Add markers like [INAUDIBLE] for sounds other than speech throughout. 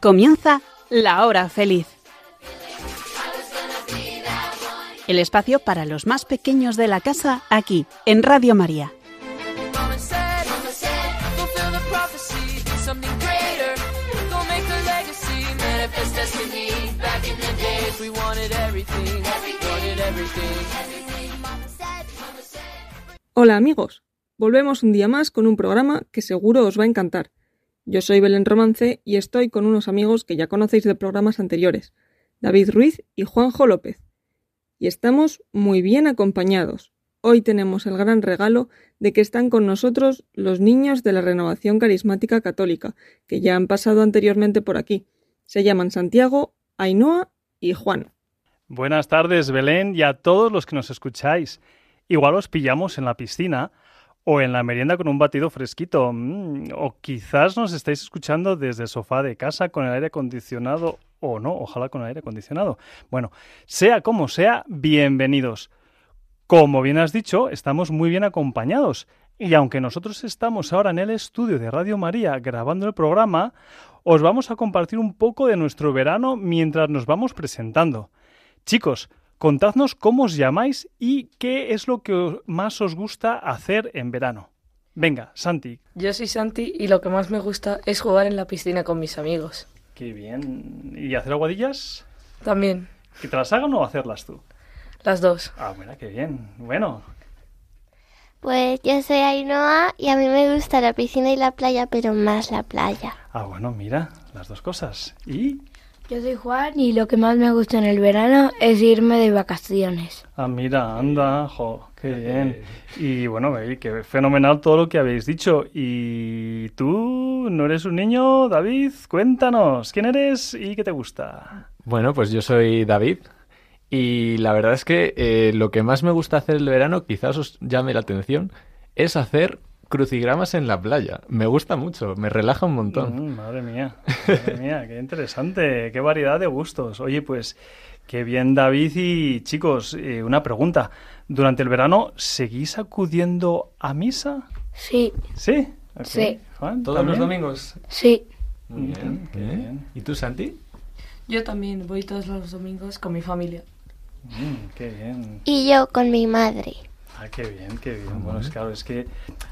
Comienza la hora feliz. El espacio para los más pequeños de la casa aquí, en Radio María. Hola amigos, volvemos un día más con un programa que seguro os va a encantar. Yo soy Belén Romance y estoy con unos amigos que ya conocéis de programas anteriores, David Ruiz y Juanjo López. Y estamos muy bien acompañados. Hoy tenemos el gran regalo de que están con nosotros los niños de la Renovación Carismática Católica, que ya han pasado anteriormente por aquí. Se llaman Santiago, Ainhoa y Juan. Buenas tardes, Belén, y a todos los que nos escucháis. Igual os pillamos en la piscina o en la merienda con un batido fresquito. Mm, o quizás nos estáis escuchando desde el sofá de casa con el aire acondicionado o no, ojalá con el aire acondicionado. Bueno, sea como sea, bienvenidos. Como bien has dicho, estamos muy bien acompañados. Y aunque nosotros estamos ahora en el estudio de Radio María grabando el programa, os vamos a compartir un poco de nuestro verano mientras nos vamos presentando. Chicos, Contadnos cómo os llamáis y qué es lo que más os gusta hacer en verano. Venga, Santi. Yo soy Santi y lo que más me gusta es jugar en la piscina con mis amigos. Qué bien. ¿Y hacer aguadillas? También. ¿Que te las hagan o hacerlas tú? Las dos. Ah, mira, qué bien. Bueno. Pues yo soy Ainhoa y a mí me gusta la piscina y la playa, pero más la playa. Ah, bueno, mira, las dos cosas. ¿Y yo soy Juan y lo que más me gusta en el verano es irme de vacaciones. Ah, mira, anda, jo, qué bien. Y bueno, qué fenomenal todo lo que habéis dicho. ¿Y tú no eres un niño, David? Cuéntanos, ¿quién eres y qué te gusta? Bueno, pues yo soy David. Y la verdad es que eh, lo que más me gusta hacer el verano, quizás os llame la atención, es hacer crucigramas en la playa. Me gusta mucho, me relaja un montón. Mm, madre mía, madre mía, qué interesante, qué variedad de gustos. Oye, pues qué bien David y chicos, eh, una pregunta. ¿Durante el verano seguís acudiendo a misa? Sí. ¿Sí? Sí. ¿Todos los domingos? Sí. Muy bien, qué bien. ¿Y tú, Santi? Yo también voy todos los domingos con mi familia. Mm, qué bien. Y yo con mi madre. Ah, qué bien, qué bien. Bueno, es claro, es que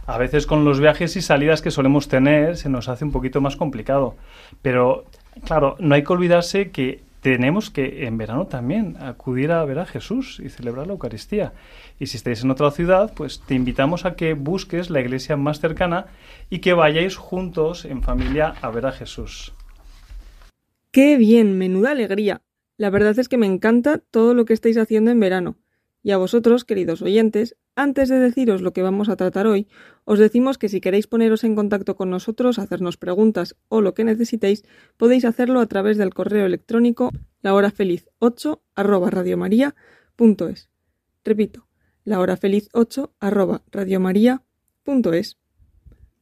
a veces con los viajes y salidas que solemos tener se nos hace un poquito más complicado. Pero, claro, no hay que olvidarse que tenemos que en verano también acudir a ver a Jesús y celebrar la Eucaristía. Y si estáis en otra ciudad, pues te invitamos a que busques la iglesia más cercana y que vayáis juntos en familia a ver a Jesús. ¡Qué bien! Menuda alegría. La verdad es que me encanta todo lo que estáis haciendo en verano. Y a vosotros, queridos oyentes, antes de deciros lo que vamos a tratar hoy, os decimos que si queréis poneros en contacto con nosotros, hacernos preguntas o lo que necesitéis, podéis hacerlo a través del correo electrónico lahorafeliz8 arroba radiomaria.es. Repito, lahorafeliz8 arroba radiomaria.es.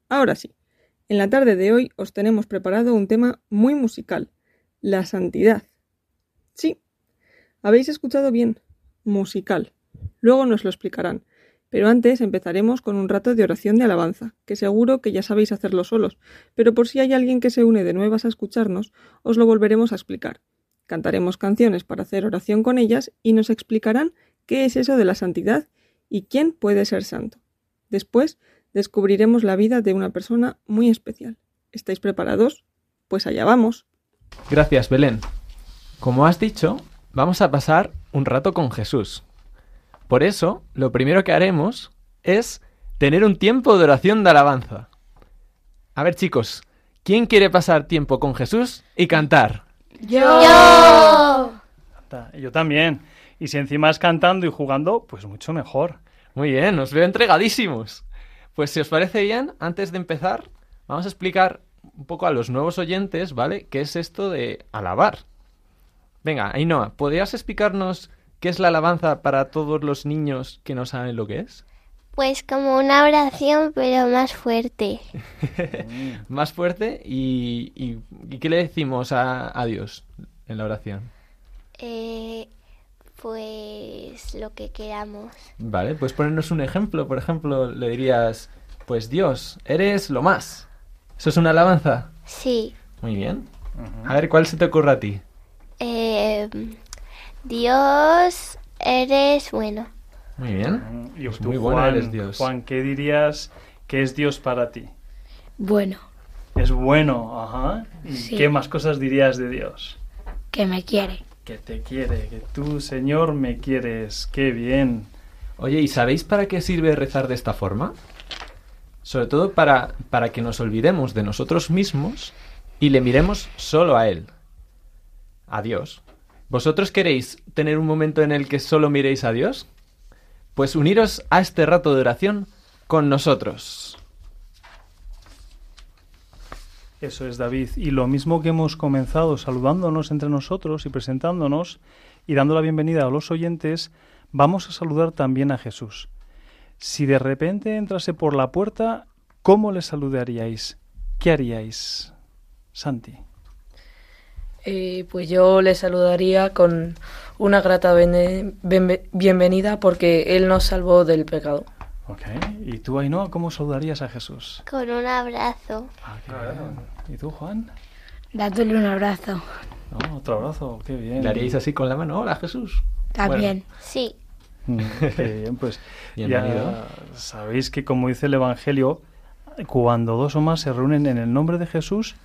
Ahora sí, en la tarde de hoy os tenemos preparado un tema muy musical, la santidad. Sí, habéis escuchado bien, musical. Luego nos lo explicarán. Pero antes empezaremos con un rato de oración de alabanza, que seguro que ya sabéis hacerlo solos, pero por si hay alguien que se une de nuevas a escucharnos, os lo volveremos a explicar. Cantaremos canciones para hacer oración con ellas y nos explicarán qué es eso de la santidad y quién puede ser santo. Después descubriremos la vida de una persona muy especial. ¿Estáis preparados? Pues allá vamos. Gracias, Belén. Como has dicho, vamos a pasar un rato con Jesús. Por eso, lo primero que haremos es tener un tiempo de oración de alabanza. A ver, chicos, ¿quién quiere pasar tiempo con Jesús y cantar? Yo. Yo también. Y si encima es cantando y jugando, pues mucho mejor. Muy bien, os veo entregadísimos. Pues si os parece bien, antes de empezar, vamos a explicar un poco a los nuevos oyentes, ¿vale? ¿Qué es esto de alabar? Venga, Ainhoa, ¿podrías explicarnos qué es la alabanza para todos los niños que no saben lo que es? Pues como una oración, pero más fuerte. [LAUGHS] más fuerte y, y, ¿qué le decimos a, a, Dios en la oración? Eh, pues lo que queramos. Vale, pues ponernos un ejemplo. Por ejemplo, le dirías, pues Dios, eres lo más. ¿Eso es una alabanza? Sí. Muy bien. A ver, ¿cuál se te ocurre a ti? Eh, Dios, eres bueno. Muy bien. Mm, Y Pues tú, muy buena Juan, eres Dios. Juan, ¿qué dirías que es Dios para ti? Bueno, Es bueno, ajá. ¿Y Sí. qué más cosas dirías de Dios? que me quiere. Que te quiere, que tú, Señor, me quieres. Qué bien. Oye, ¿y sabéis para qué sirve rezar de esta forma? Sobre todo para, para que nos olvidemos de nosotros mismos y le miremos solo a Él. A Dios. ¿Vosotros queréis tener un momento en el que solo miréis a Dios? Pues uniros a este rato de oración con nosotros. Eso es, David. Y lo mismo que hemos comenzado saludándonos entre nosotros y presentándonos y dando la bienvenida a los oyentes, vamos a saludar también a Jesús. Si de repente entrase por la puerta, ¿cómo le saludaríais? ¿Qué haríais? Santi. Eh, pues yo le saludaría con una grata bienvenida porque Él nos salvó del pecado. Ok. ¿Y tú, Ainhoa, cómo saludarías a Jesús? Con un abrazo. Ah, qué bien. ¿Y tú, Juan? Dándole un abrazo. No, otro abrazo, qué bien. ¿Le haríais así con la mano? Hola, Jesús. También. Sí. Mm, Qué bien, pues Bienvenido. ya sabéis que como dice el Evangelio, cuando dos o más se reúnen en el nombre de Jesús,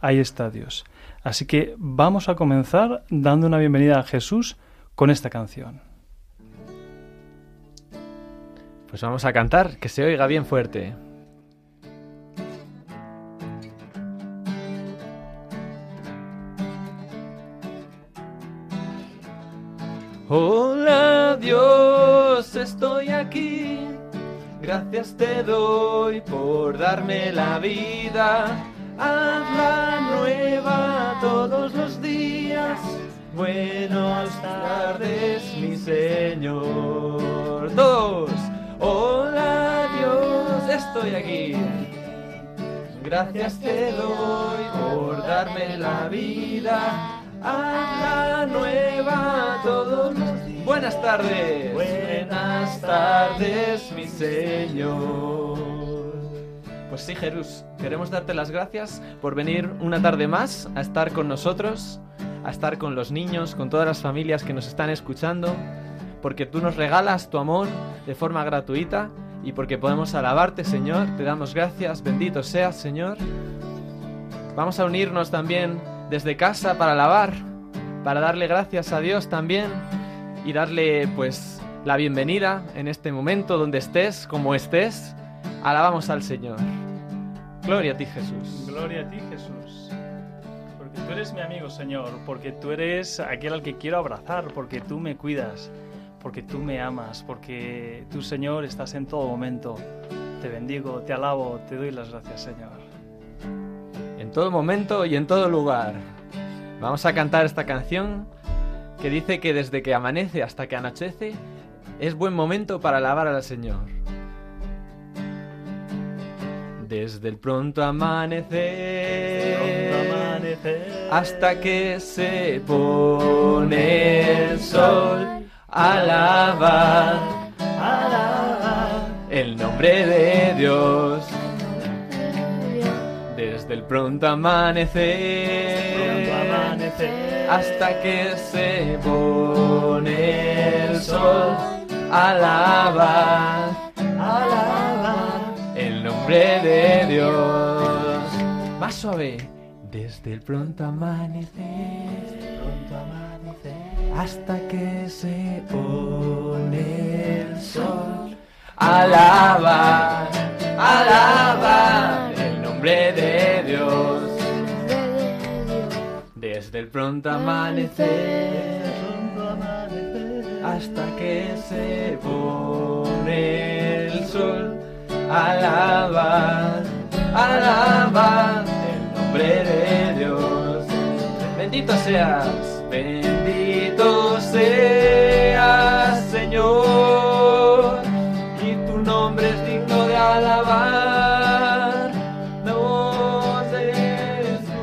ahí está Dios. Así que vamos a comenzar dando una bienvenida a Jesús con esta canción. Pues vamos a cantar, que se oiga bien fuerte. Hola Dios, estoy aquí. Gracias te doy por darme la vida. Hazla nueva todos los días. Buenas tardes, mi Señor. Dos. Hola Dios, estoy aquí. Gracias te doy por darme la vida. Hazla nueva todos los días. Buenas tardes. Buenas tardes, mi Señor. Pues sí, Jesús, queremos darte las gracias por venir una tarde más a estar con nosotros, a estar con los niños, con todas las familias que nos están escuchando, porque tú nos regalas tu amor de forma gratuita y porque podemos alabarte, Señor. Te damos gracias, bendito seas, Señor. Vamos a unirnos también desde casa para alabar, para darle gracias a Dios también y darle pues la bienvenida en este momento donde estés, como estés. Alabamos al Señor. Gloria a ti, Jesús. Gloria a ti, Jesús. Porque tú eres mi amigo, Señor, porque tú eres aquel al que quiero abrazar, porque tú me cuidas, porque tú me amas, porque tú, Señor, estás en todo momento. Te bendigo, te alabo, te doy las gracias, Señor. En todo momento y en todo lugar. Vamos a cantar esta canción que dice que desde que amanece hasta que anochece es buen momento para alabar al Señor. Desde el pronto amanecer, hasta que se pone el sol, alabar, alabar el nombre de Dios. Desde el pronto amanecer, hasta que se pone el sol, el nombre de Dios. Más suave. Desde el pronto amanecer, hasta que se pone el sol, alabar, alabar el nombre de Dios. Desde el pronto amanecer hasta que se pone el sol, alabar, alabar el nombre de Dios. Bendito seas, bendito seas, Señor, y tu nombre es digno de alabar. Nos escucha,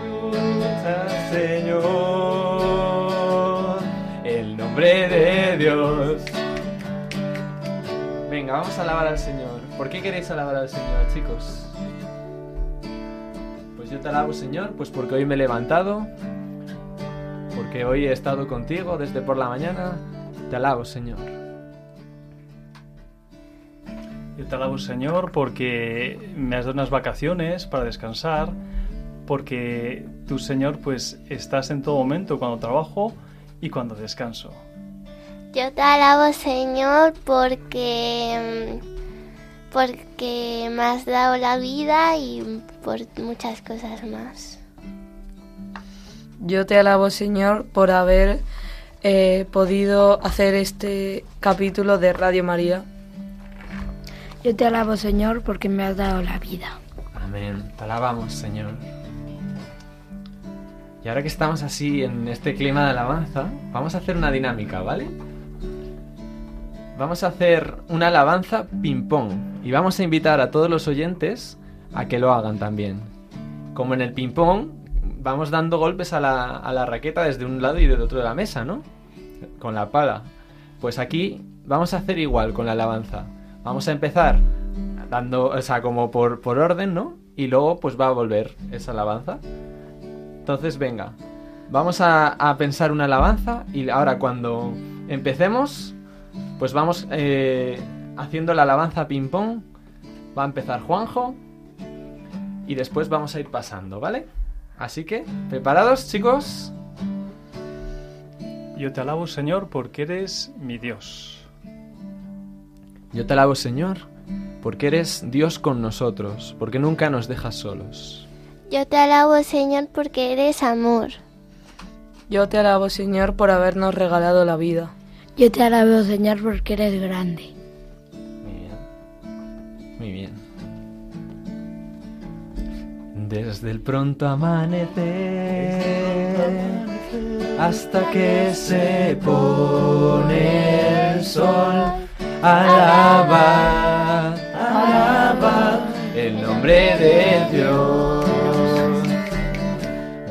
Señor, el nombre de Dios. Venga, vamos a alabar al Señor. ¿Por qué queréis alabar al Señor, chicos? Pues yo te alabo, Señor, pues porque hoy me he levantado, porque hoy he estado contigo desde por la mañana. Te alabo, Señor. Yo te alabo, Señor, porque me has dado unas vacaciones para descansar, porque tú, Señor, pues estás en todo momento cuando trabajo y cuando descanso. Yo te alabo, Señor, porque mm, porque me has dado la vida y por muchas cosas más. Yo te alabo, Señor, por haber eh, podido hacer este capítulo de Radio María. Yo te alabo, Señor, porque me has dado la vida. Amén. Te alabamos, Señor. Y ahora que estamos así en este clima de alabanza, vamos a hacer una dinámica, ¿vale? Vamos a hacer una alabanza ping-pong y vamos a invitar a todos los oyentes a que lo hagan también. Como en el ping-pong, vamos dando golpes a la, a la raqueta desde un lado y del otro de la mesa, ¿no? Con la pala. Pues aquí vamos a hacer igual con la alabanza. Vamos a empezar dando, o sea, como por, por orden, ¿no? Y luego pues va a volver esa alabanza. Entonces, venga, vamos a, a pensar una alabanza y ahora cuando empecemos, pues vamos eh, haciendo la alabanza ping-pong. Va a empezar Juanjo y después vamos a ir pasando, ¿vale? Así que, ¿preparados, chicos? Yo te alabo, Señor, porque eres mi Dios. Yo te alabo, Señor, porque eres Dios con nosotros, porque nunca nos dejas solos. Yo te alabo, Señor, porque eres amor. Yo te alabo, Señor, por habernos regalado la vida. Yo te alabo, Señor, porque eres grande. Muy bien. Desde el pronto amanecer hasta que se pone el sol, alaba, alaba el nombre de Dios.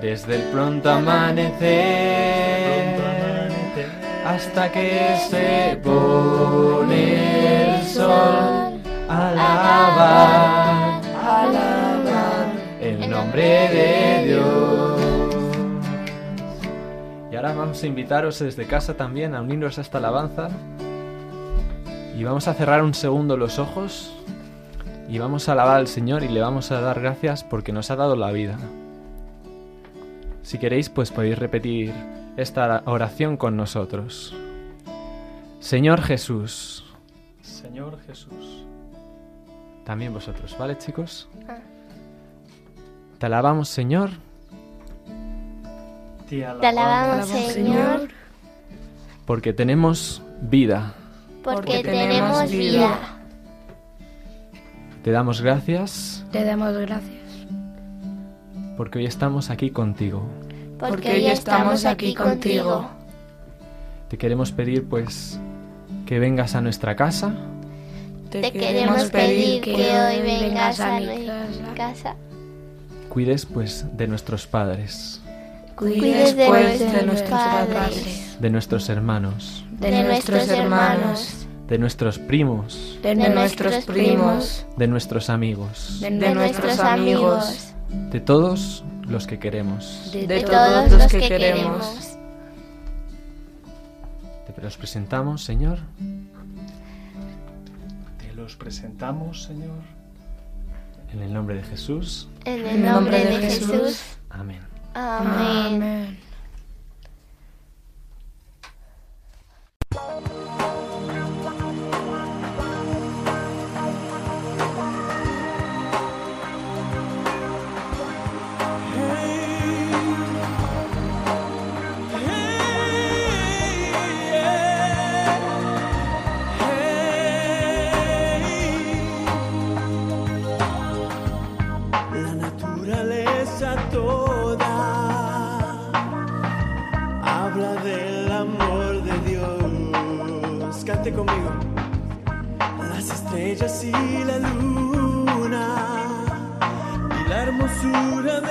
Desde el pronto amanecer hasta que se pone el sol, alaba, alaba el nombre de Dios. Y ahora vamos a invitaros desde casa también a unirnos a esta alabanza. Y vamos a cerrar un segundo los ojos y vamos a alabar al Señor y le vamos a dar gracias porque nos ha dado la vida. Si queréis, pues podéis repetir esta oración con nosotros. Señor Jesús. Señor Jesús. También vosotros, ¿vale, chicos? Ah. Te alabamos, Señor, Te Te alabamos, Señor, porque tenemos vida. porque, porque tenemos tenemos vida. vida. Te damos gracias Te damos gracias. porque hoy estamos aquí contigo. Porque hoy estamos aquí contigo. Te queremos pedir, pues, que vengas a nuestra casa, Te queremos pedir que hoy vengas a nuestra casa. cuides, pues, de nuestros padres, Cuides de Después de nuestros nuestros padres, padres, de nuestros hermanos, de nuestros hermanos, de nuestros primos, de nuestros primos, de nuestros amigos, De, de nuestros amigos, de todos los que queremos. de de de todo- todos los que queremos. Te los presentamos, Señor, los presentamos, Señor. en el nombre de Jesús. En el nombre de Jesús. Amén. Amén. Amén. Conmigo. Las estrellas y la luna y la hermosura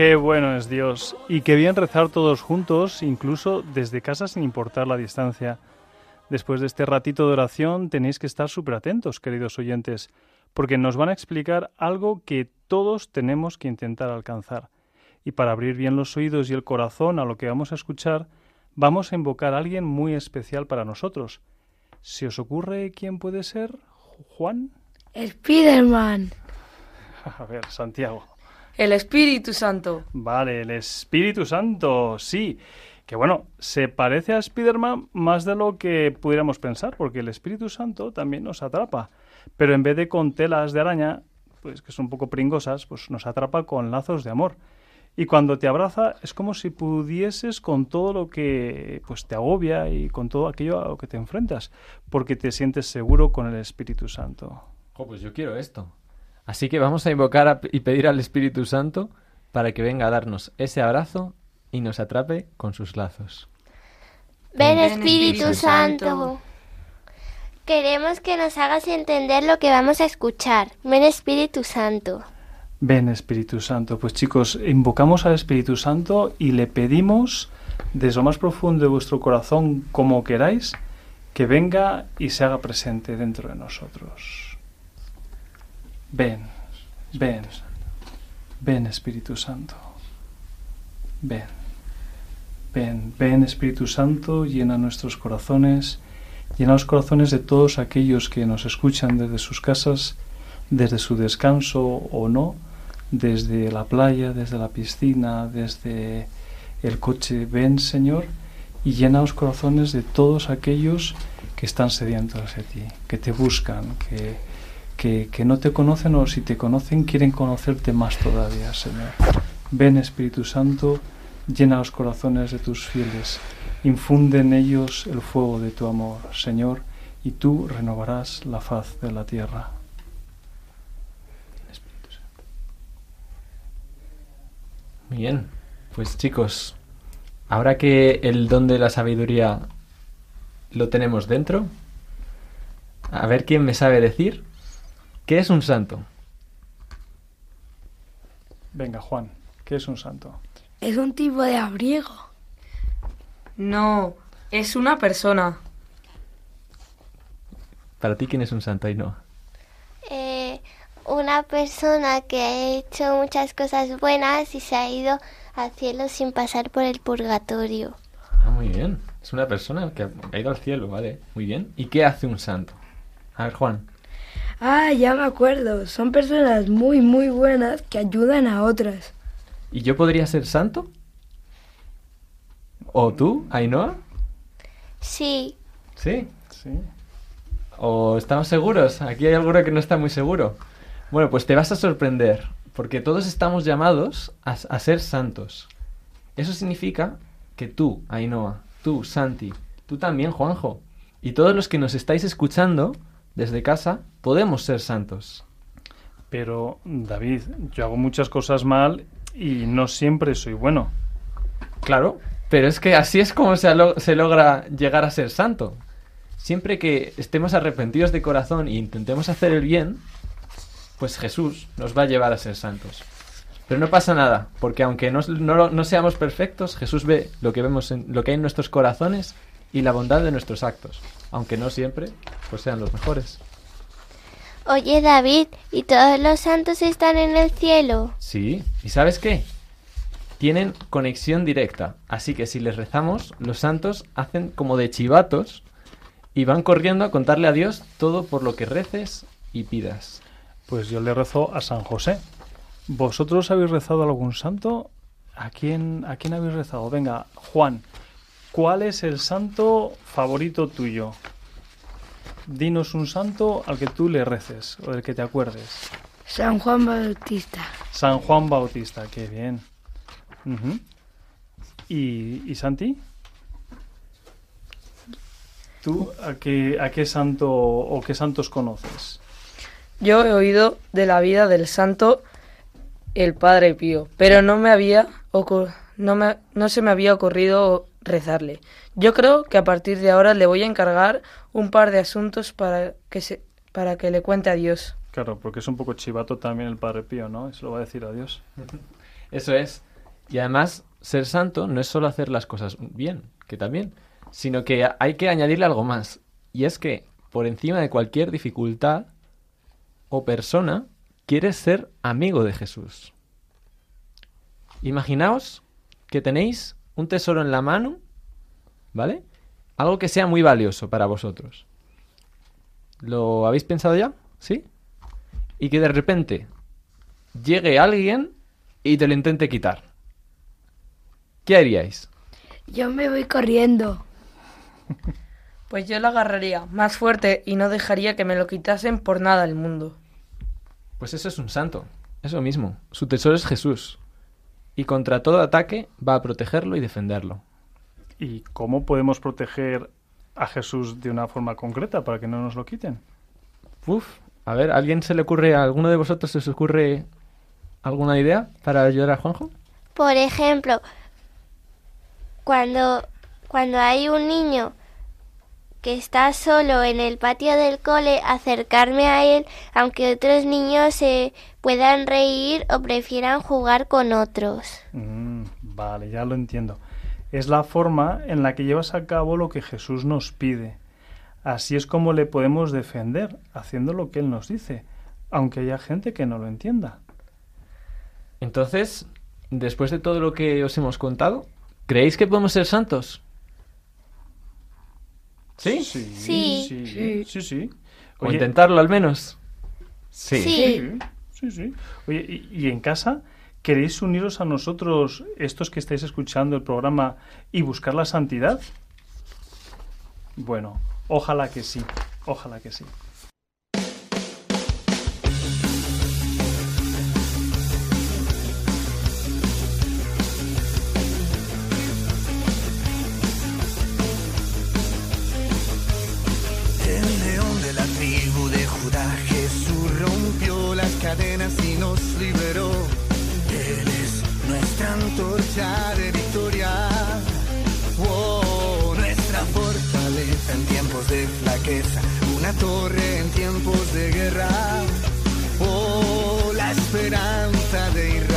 Qué bueno es Dios y qué bien rezar todos juntos, incluso desde casa sin importar la distancia. Después de este ratito de oración tenéis que estar súper atentos, queridos oyentes, porque nos van a explicar algo que todos tenemos que intentar alcanzar. Y para abrir bien los oídos y el corazón a lo que vamos a escuchar, vamos a invocar a alguien muy especial para nosotros. ¿Se os ocurre quién puede ser? ¿Juan? Spiderman. [LAUGHS] A ver, Santiago. El Espíritu Santo. Vale, el Espíritu Santo, sí. Que bueno, se parece a Spider-Man más de lo que pudiéramos pensar, porque el Espíritu Santo también nos atrapa. Pero en vez de con telas de araña, pues que son un poco pringosas, pues nos atrapa con lazos de amor. Y cuando te abraza es como si pudieses con todo lo que pues te agobia y con todo aquello a lo que te enfrentas, porque te sientes seguro con el Espíritu Santo. Jo, pues yo quiero esto. Así que vamos a invocar a- y pedir al Espíritu Santo para que venga a darnos ese abrazo y nos atrape con sus lazos. Ven Espíritu. Santo. Queremos que nos hagas entender lo que vamos a escuchar. Ven Espíritu Santo. Ven Espíritu Santo. Pues chicos, invocamos al Espíritu Santo y le pedimos desde lo más profundo de vuestro corazón, como queráis, que venga y se haga presente dentro de nosotros. Ven, ven, ven Espíritu Santo. Ven, ven, ven Espíritu Santo, llena nuestros corazones, llena los corazones de todos aquellos que nos escuchan desde sus casas, desde su descanso o no, desde la playa, desde la piscina, desde el coche. Ven, Señor, y llena los corazones de todos aquellos que están sedientos hacia ti, que te buscan, que, que, que no te conocen o si te conocen quieren conocerte más todavía, Señor. Ven, Espíritu Santo, llena los corazones de tus fieles, infunde en ellos el fuego de tu amor, Señor, y tú renovarás la faz de la tierra. Muy bien. Pues chicos, ahora que el don de la sabiduría lo tenemos dentro, a ver quién me sabe decir qué es un santo. Venga, Juan, ¿qué es un santo? Es un tipo de abrigo. No, es una persona. Para ti, ¿quién es un santo, Ainhoa? Eh, una persona que ha hecho muchas cosas buenas y se ha ido al cielo sin pasar por el purgatorio. Ah, muy bien. Es una persona que ha ido al cielo, ¿vale? Muy bien. ¿Y qué hace un santo? A ver, Juan. Ah, ya me acuerdo. Son personas muy, muy buenas que ayudan a otras. ¿Y yo podría ser santo? ¿O tú, Ainhoa? Sí, Sí. Sí. ¿O estamos seguros? Aquí hay alguno que no está muy seguro. Bueno, pues te vas a sorprender, porque todos estamos llamados a, a ser santos. Eso significa que tú, Ainhoa, tú, Santi, tú también, Juanjo, y todos los que nos estáis escuchando desde casa, podemos ser santos. Pero, David, yo hago muchas cosas mal y no siempre soy bueno. Claro, pero es que así es como se, se logra llegar a ser santo. Siempre que estemos arrepentidos de corazón e intentemos hacer el bien, pues Jesús nos va a llevar a ser santos. Pero no pasa nada, porque aunque no, no- no seamos perfectos, Jesús ve lo que vemos en lo que hay en nuestros corazones y la bondad de nuestros actos, aunque no siempre pues sean los mejores. Oye David, ¿y todos los santos están en el cielo? Sí, ¿y sabes qué? Tienen conexión directa, así que si les rezamos, los santos hacen como de chivatos y van corriendo a contarle a Dios todo por lo que reces y pidas. Pues yo le rezo a San José. ¿Vosotros habéis rezado a algún santo? ¿A quién, ¿A quién habéis rezado? Venga, Juan, ¿cuál es el santo favorito tuyo? Dinos un santo al que tú le reces o del que te acuerdes. San Juan Bautista. San Juan Bautista, qué bien. ¿Y, ¿Y Santi? ¿Tú a qué, a qué santo o qué santos conoces? Yo he oído de la vida del santo el Padre Pío, pero no me había no, me- no se me había ocurrido rezarle. Yo creo que a partir de ahora le voy a encargar un par de asuntos para que se, para que le cuente a Dios. Claro, porque es un poco chivato también el Padre Pío, ¿no? Eso lo va a decir a Dios. [LAUGHS] Eso es. Y además, ser santo no es solo hacer las cosas bien, que también, sino que hay que añadirle algo más. Y es que, por encima de cualquier dificultad o persona, quieres ser amigo de Jesús. Imaginaos que tenéis un tesoro en la mano, ¿vale? Algo que sea muy valioso para vosotros. ¿Lo habéis pensado ya? ¿Sí? Y que de repente llegue alguien y te lo intente quitar. ¿Qué haríais? Yo me voy corriendo. [LAUGHS] Pues yo lo agarraría más fuerte y no dejaría que me lo quitasen por nada el mundo. Pues eso es un santo. Eso mismo. Su tesoro es Jesús. Y contra todo ataque va a protegerlo y defenderlo. ¿Y cómo podemos proteger a Jesús de una forma concreta para que no nos lo quiten? Uf, a ver, ¿a alguien se le ocurre, a alguno de vosotros se os ocurre alguna idea para ayudar a Juanjo? Por ejemplo, cuando, cuando hay un niño que está solo en el patio del cole, acercarme a él, aunque otros niños se puedan reír o prefieran jugar con otros. Mm, vale, ya lo entiendo. Es la forma en la que llevas a cabo lo que Jesús nos pide. Así es como le podemos defender, haciendo lo que Él nos dice, aunque haya gente que no lo entienda. Entonces, después de todo lo que os hemos contado, ¿creéis que podemos ser santos? ¿Sí? Sí, Sí. sí, sí. sí. O Oye, intentarlo al menos. Sí. Sí. Sí, sí, sí. Oye, y, y en casa queréis uniros a nosotros, estos que estáis escuchando el programa, y buscar la santidad? Bueno, ojalá que sí, ojalá que sí. Nos liberó. Él es nuestra antorcha de victoria. Oh, nuestra fortaleza en tiempos de flaqueza, una torre en tiempos de guerra. Oh, la esperanza de Israel.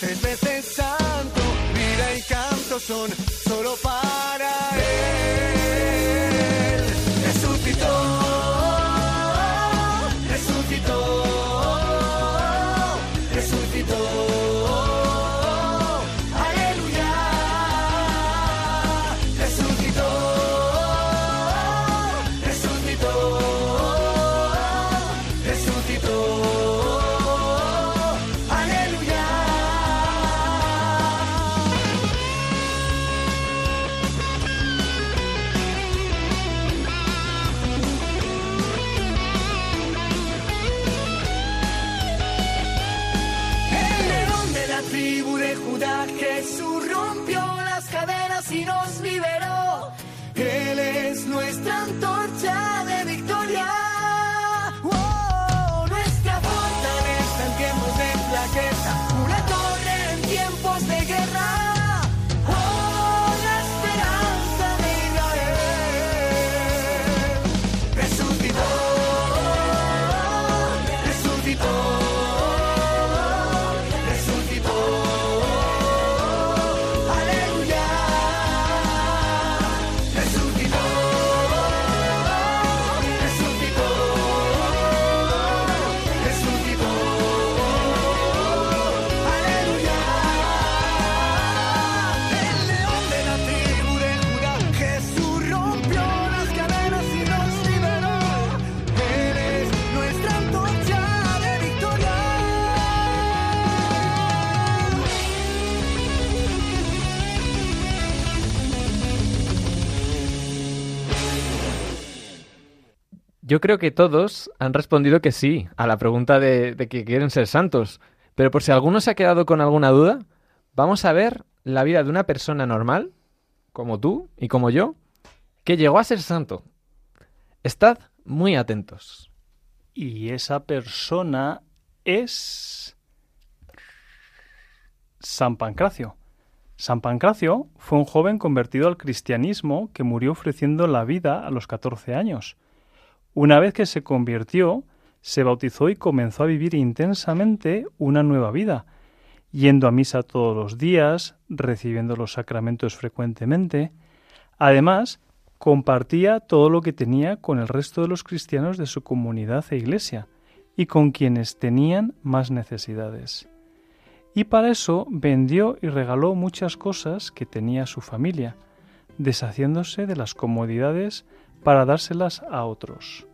Tres veces santo. Vida y canto son solo para él. Resucitó, resucitó, resucitó. Yo creo que todos han respondido que sí a la pregunta de, que quieren ser santos. Pero por si alguno se ha quedado con alguna duda, vamos a ver la vida de una persona normal, como tú y como yo, que llegó a ser santo. Estad muy atentos. Y esa persona es San Pancracio. San Pancracio fue un joven convertido al cristianismo que murió ofreciendo la vida a los 14 años. Una vez que se convirtió, se bautizó y comenzó a vivir intensamente una nueva vida, yendo a misa todos los días, recibiendo los sacramentos frecuentemente. Además, compartía todo lo que tenía con el resto de los cristianos de su comunidad e iglesia y con quienes tenían más necesidades. Y para eso vendió y regaló muchas cosas que tenía su familia, deshaciéndose de las comodidades para dárselas a otros.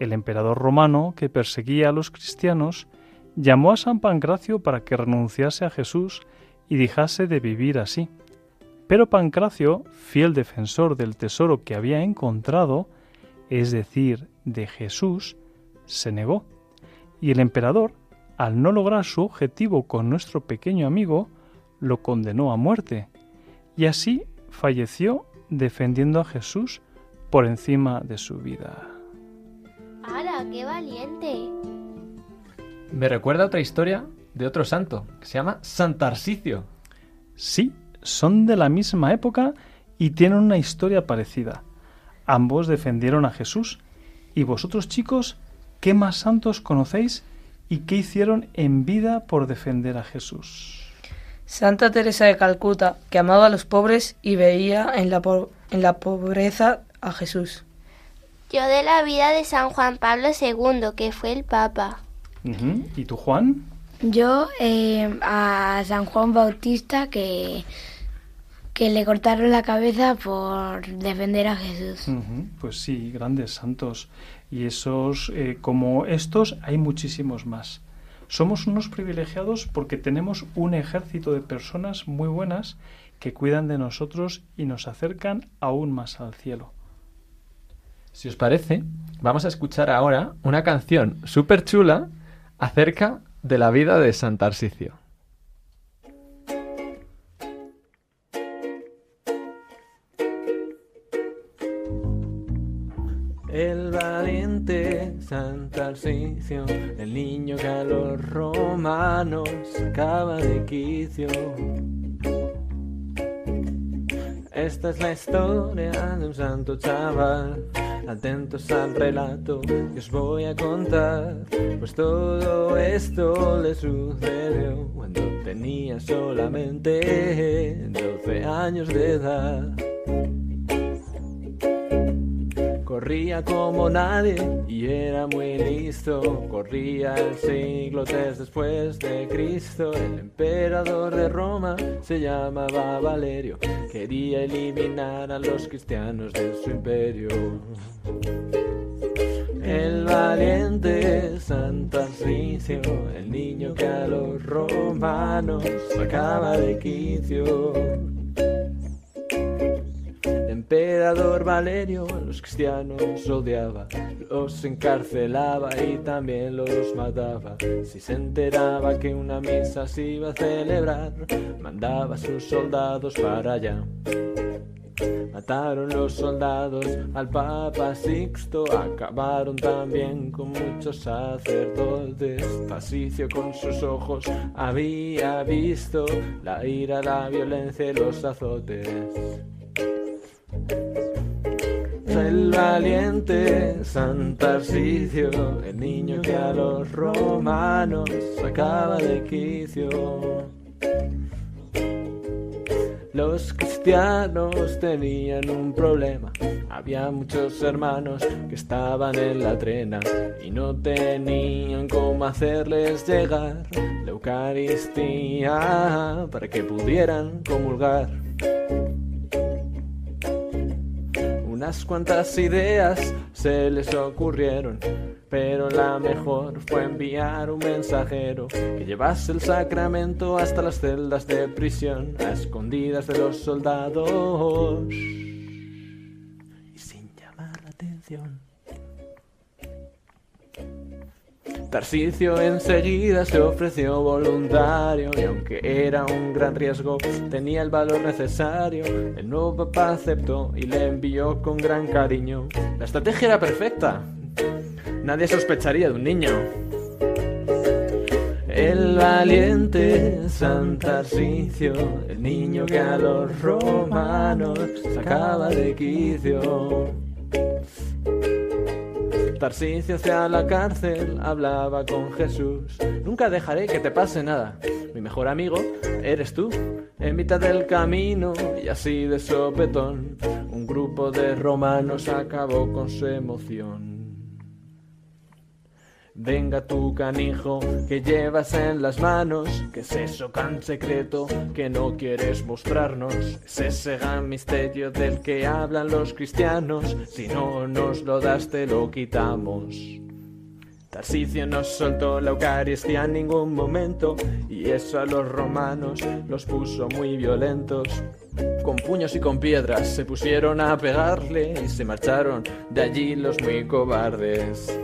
El emperador romano, que perseguía a los cristianos, llamó a San Pancracio para que renunciase a Jesús y dejase de vivir así. Pero Pancracio, fiel defensor del tesoro que había encontrado, es decir, de Jesús, se negó. Y el emperador, al no lograr su objetivo con nuestro pequeño amigo, lo condenó a muerte. Y así falleció defendiendo a Jesús por encima de su vida. ¡Hala, qué valiente! Me recuerda otra historia de otro santo, que se llama Santarsicio. Sí, son de la misma época y tienen una historia parecida. Ambos defendieron a Jesús. ¿Y vosotros chicos, qué más santos conocéis y qué hicieron en vida por defender a Jesús? Santa Teresa de Calcuta, que amaba a los pobres y veía en la, po- en la pobreza a Jesús. Yo de la vida de San Juan Pablo II, que fue el Papa. ¿Y tú, Juan? Yo eh, a San Juan Bautista que, que le cortaron la cabeza por defender a Jesús. Pues sí, grandes santos. Y esos, eh, como estos, hay muchísimos más. Somos unos privilegiados porque tenemos un ejército de personas muy buenas que cuidan de nosotros y nos acercan aún más al cielo. Si os parece, vamos a escuchar ahora una canción súper chula acerca de la vida de Santarsicio. El valiente San Tarsicio, el niño que a los romanos sacaba de quicio. Esta es la historia de un santo chaval. Atentos al relato que os voy a contar, pues todo esto le sucedió cuando tenía solamente 12 años de edad. Corría como nadie y era muy listo. Corría el siglo III después de Cristo. El emperador de Roma se llamaba Valerio. Quería eliminar a los cristianos de su imperio. El valiente San Tarsicio, el niño que a los romanos sacaba de quicio. Emperador Valerio a los cristianos odiaba, los encarcelaba y también los mataba. Si se enteraba que una misa se iba a celebrar, mandaba a sus soldados para allá. Mataron los soldados al Papa Sixto, acabaron también con muchos sacerdotes. Tarsicio con sus ojos había visto la ira, la violencia y los azotes. El valiente San Tarsicio, el niño que a los romanos sacaba de quicio. Los cristianos tenían un problema. Había muchos hermanos que estaban en la trena y no tenían cómo hacerles llegar la Eucaristía para que pudieran comulgar. Unas cuantas ideas se les ocurrieron, pero la mejor fue enviar un mensajero que llevase el sacramento hasta las celdas de prisión, a escondidas de los soldados y sin llamar la atención. Tarsicio enseguida se ofreció voluntario y aunque era un gran riesgo tenía el valor necesario. El nuevo papá aceptó y le envió con gran cariño. La estrategia era perfecta. Nadie sospecharía de un niño. El valiente San Tarsicio, el niño que a los romanos sacaba de quicio. Tarsicio hacia la cárcel hablaba con Jesús. Nunca dejaré que te pase nada. Mi mejor amigo eres tú. En mitad del camino y así de sopetón, un grupo de romanos acabó con su emoción. Venga tu canijo que llevas en las manos, que es eso tan secreto que no quieres mostrarnos, es ese gran misterio del que hablan los cristianos, si no nos lo das te lo quitamos. Tarsicio no soltó la Eucaristía en ningún momento y eso a los romanos los puso muy violentos. Con puños y con piedras se pusieron a pegarle y se marcharon de allí los muy cobardes.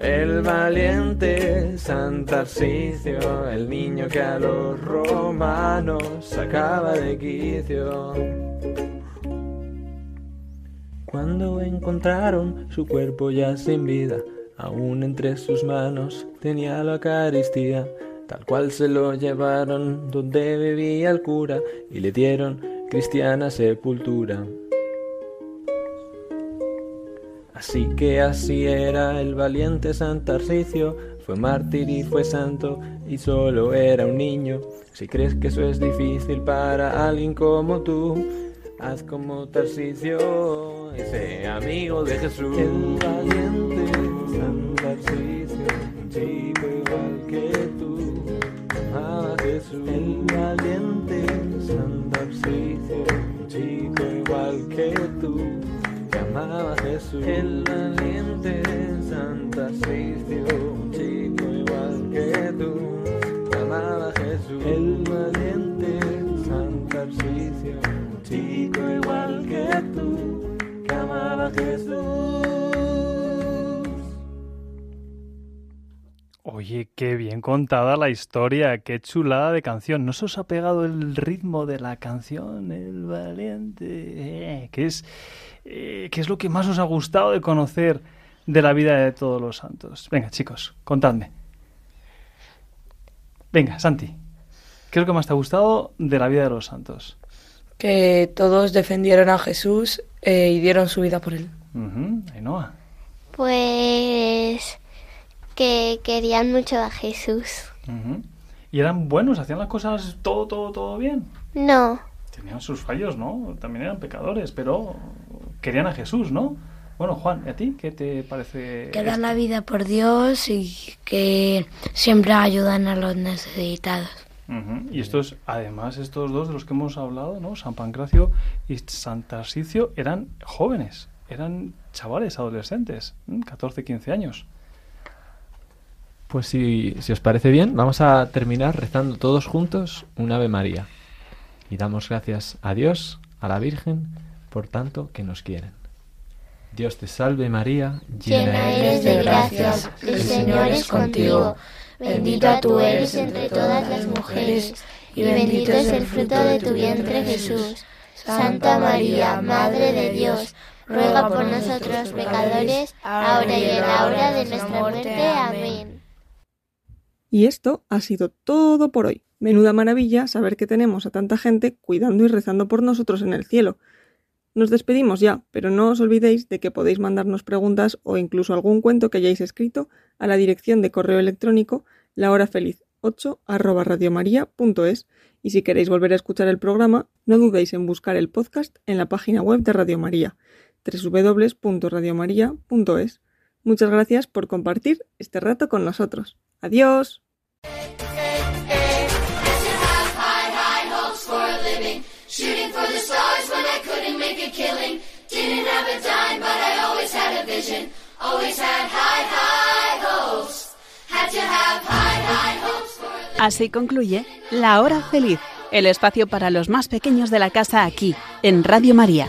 El valiente San Tarsicio, el niño que a los romanos sacaba de quicio. Cuando encontraron su cuerpo ya sin vida, aún entre sus manos tenía la Eucaristía, tal cual se lo llevaron donde vivía el cura y le dieron cristiana sepultura. Así que así era el valiente San Tarsicio, fue mártir y fue santo y solo era un niño. Si crees que eso es difícil para alguien como tú, haz como Tarsicio y sé amigo de Jesús. El valiente San Tarsicio, un chico igual que tú, amaba a Jesús. El valiente San Tarsicio, un chico igual que tú que amaba a Jesús. El valiente San Tarsicio, un chico igual que tú, que amaba a Jesús. El valiente San Tarsicio, un chico igual que tú, que amaba a Jesús. Oye, qué bien contada la historia, qué chulada de canción. ¿No se os ha pegado el ritmo de la canción, el valiente? Eh, ¿qué, es, eh, ¿Qué es lo que más os ha gustado de conocer de la vida de todos los santos? Venga, chicos, contadme. Venga, Santi, ¿qué es lo que más te ha gustado de la vida de los santos? Que todos defendieron a Jesús eh, y dieron su vida por él. Ujú, Ainhoa. Pues que querían mucho a Jesús. Ujú. ¿Y eran buenos? ¿Hacían las cosas todo, todo, todo bien? No, Tenían sus fallos, ¿no? También eran pecadores, pero querían a Jesús, ¿no? Bueno, Juan, ¿y a ti qué te parece? Que dan la vida por Dios y que siempre ayudan a los necesitados. Y estos, además, estos dos de los que hemos hablado, ¿no? San Pancracio y San Tarsicio eran jóvenes, eran chavales, adolescentes, ¿m? 14, 15 años. Pues si, si os parece bien, vamos a terminar rezando todos juntos un Ave María. Y damos gracias a Dios, a la Virgen, por tanto que nos quieren. Dios te salve María, llena eres de gracia, el Señor es contigo. Bendita tú eres entre todas las mujeres, y bendito es el fruto de tu vientre Jesús. Santa María, Madre de Dios, ruega por nosotros pecadores, ahora y en la hora de nuestra muerte. Amén. Y esto ha sido todo por hoy. Menuda maravilla saber que tenemos a tanta gente cuidando y rezando por nosotros en el cielo. Nos despedimos ya, pero no os olvidéis de que podéis mandarnos preguntas o incluso algún cuento que hayáis escrito a la dirección de correo electrónico lahorafeliz8 arroba radiomaria.es y si queréis volver a escuchar el programa, no dudéis en buscar el podcast en la página web de Radio María, www.radiomaria.es. Muchas gracias por compartir este rato con nosotros. Adiós. Make a killing. Didn't have a dime, but I always had a vision. Always had high, high hopes. Had to have high, high hopes for a Así concluye La Hora Feliz, el espacio para los más pequeños de la casa aquí, en Radio María.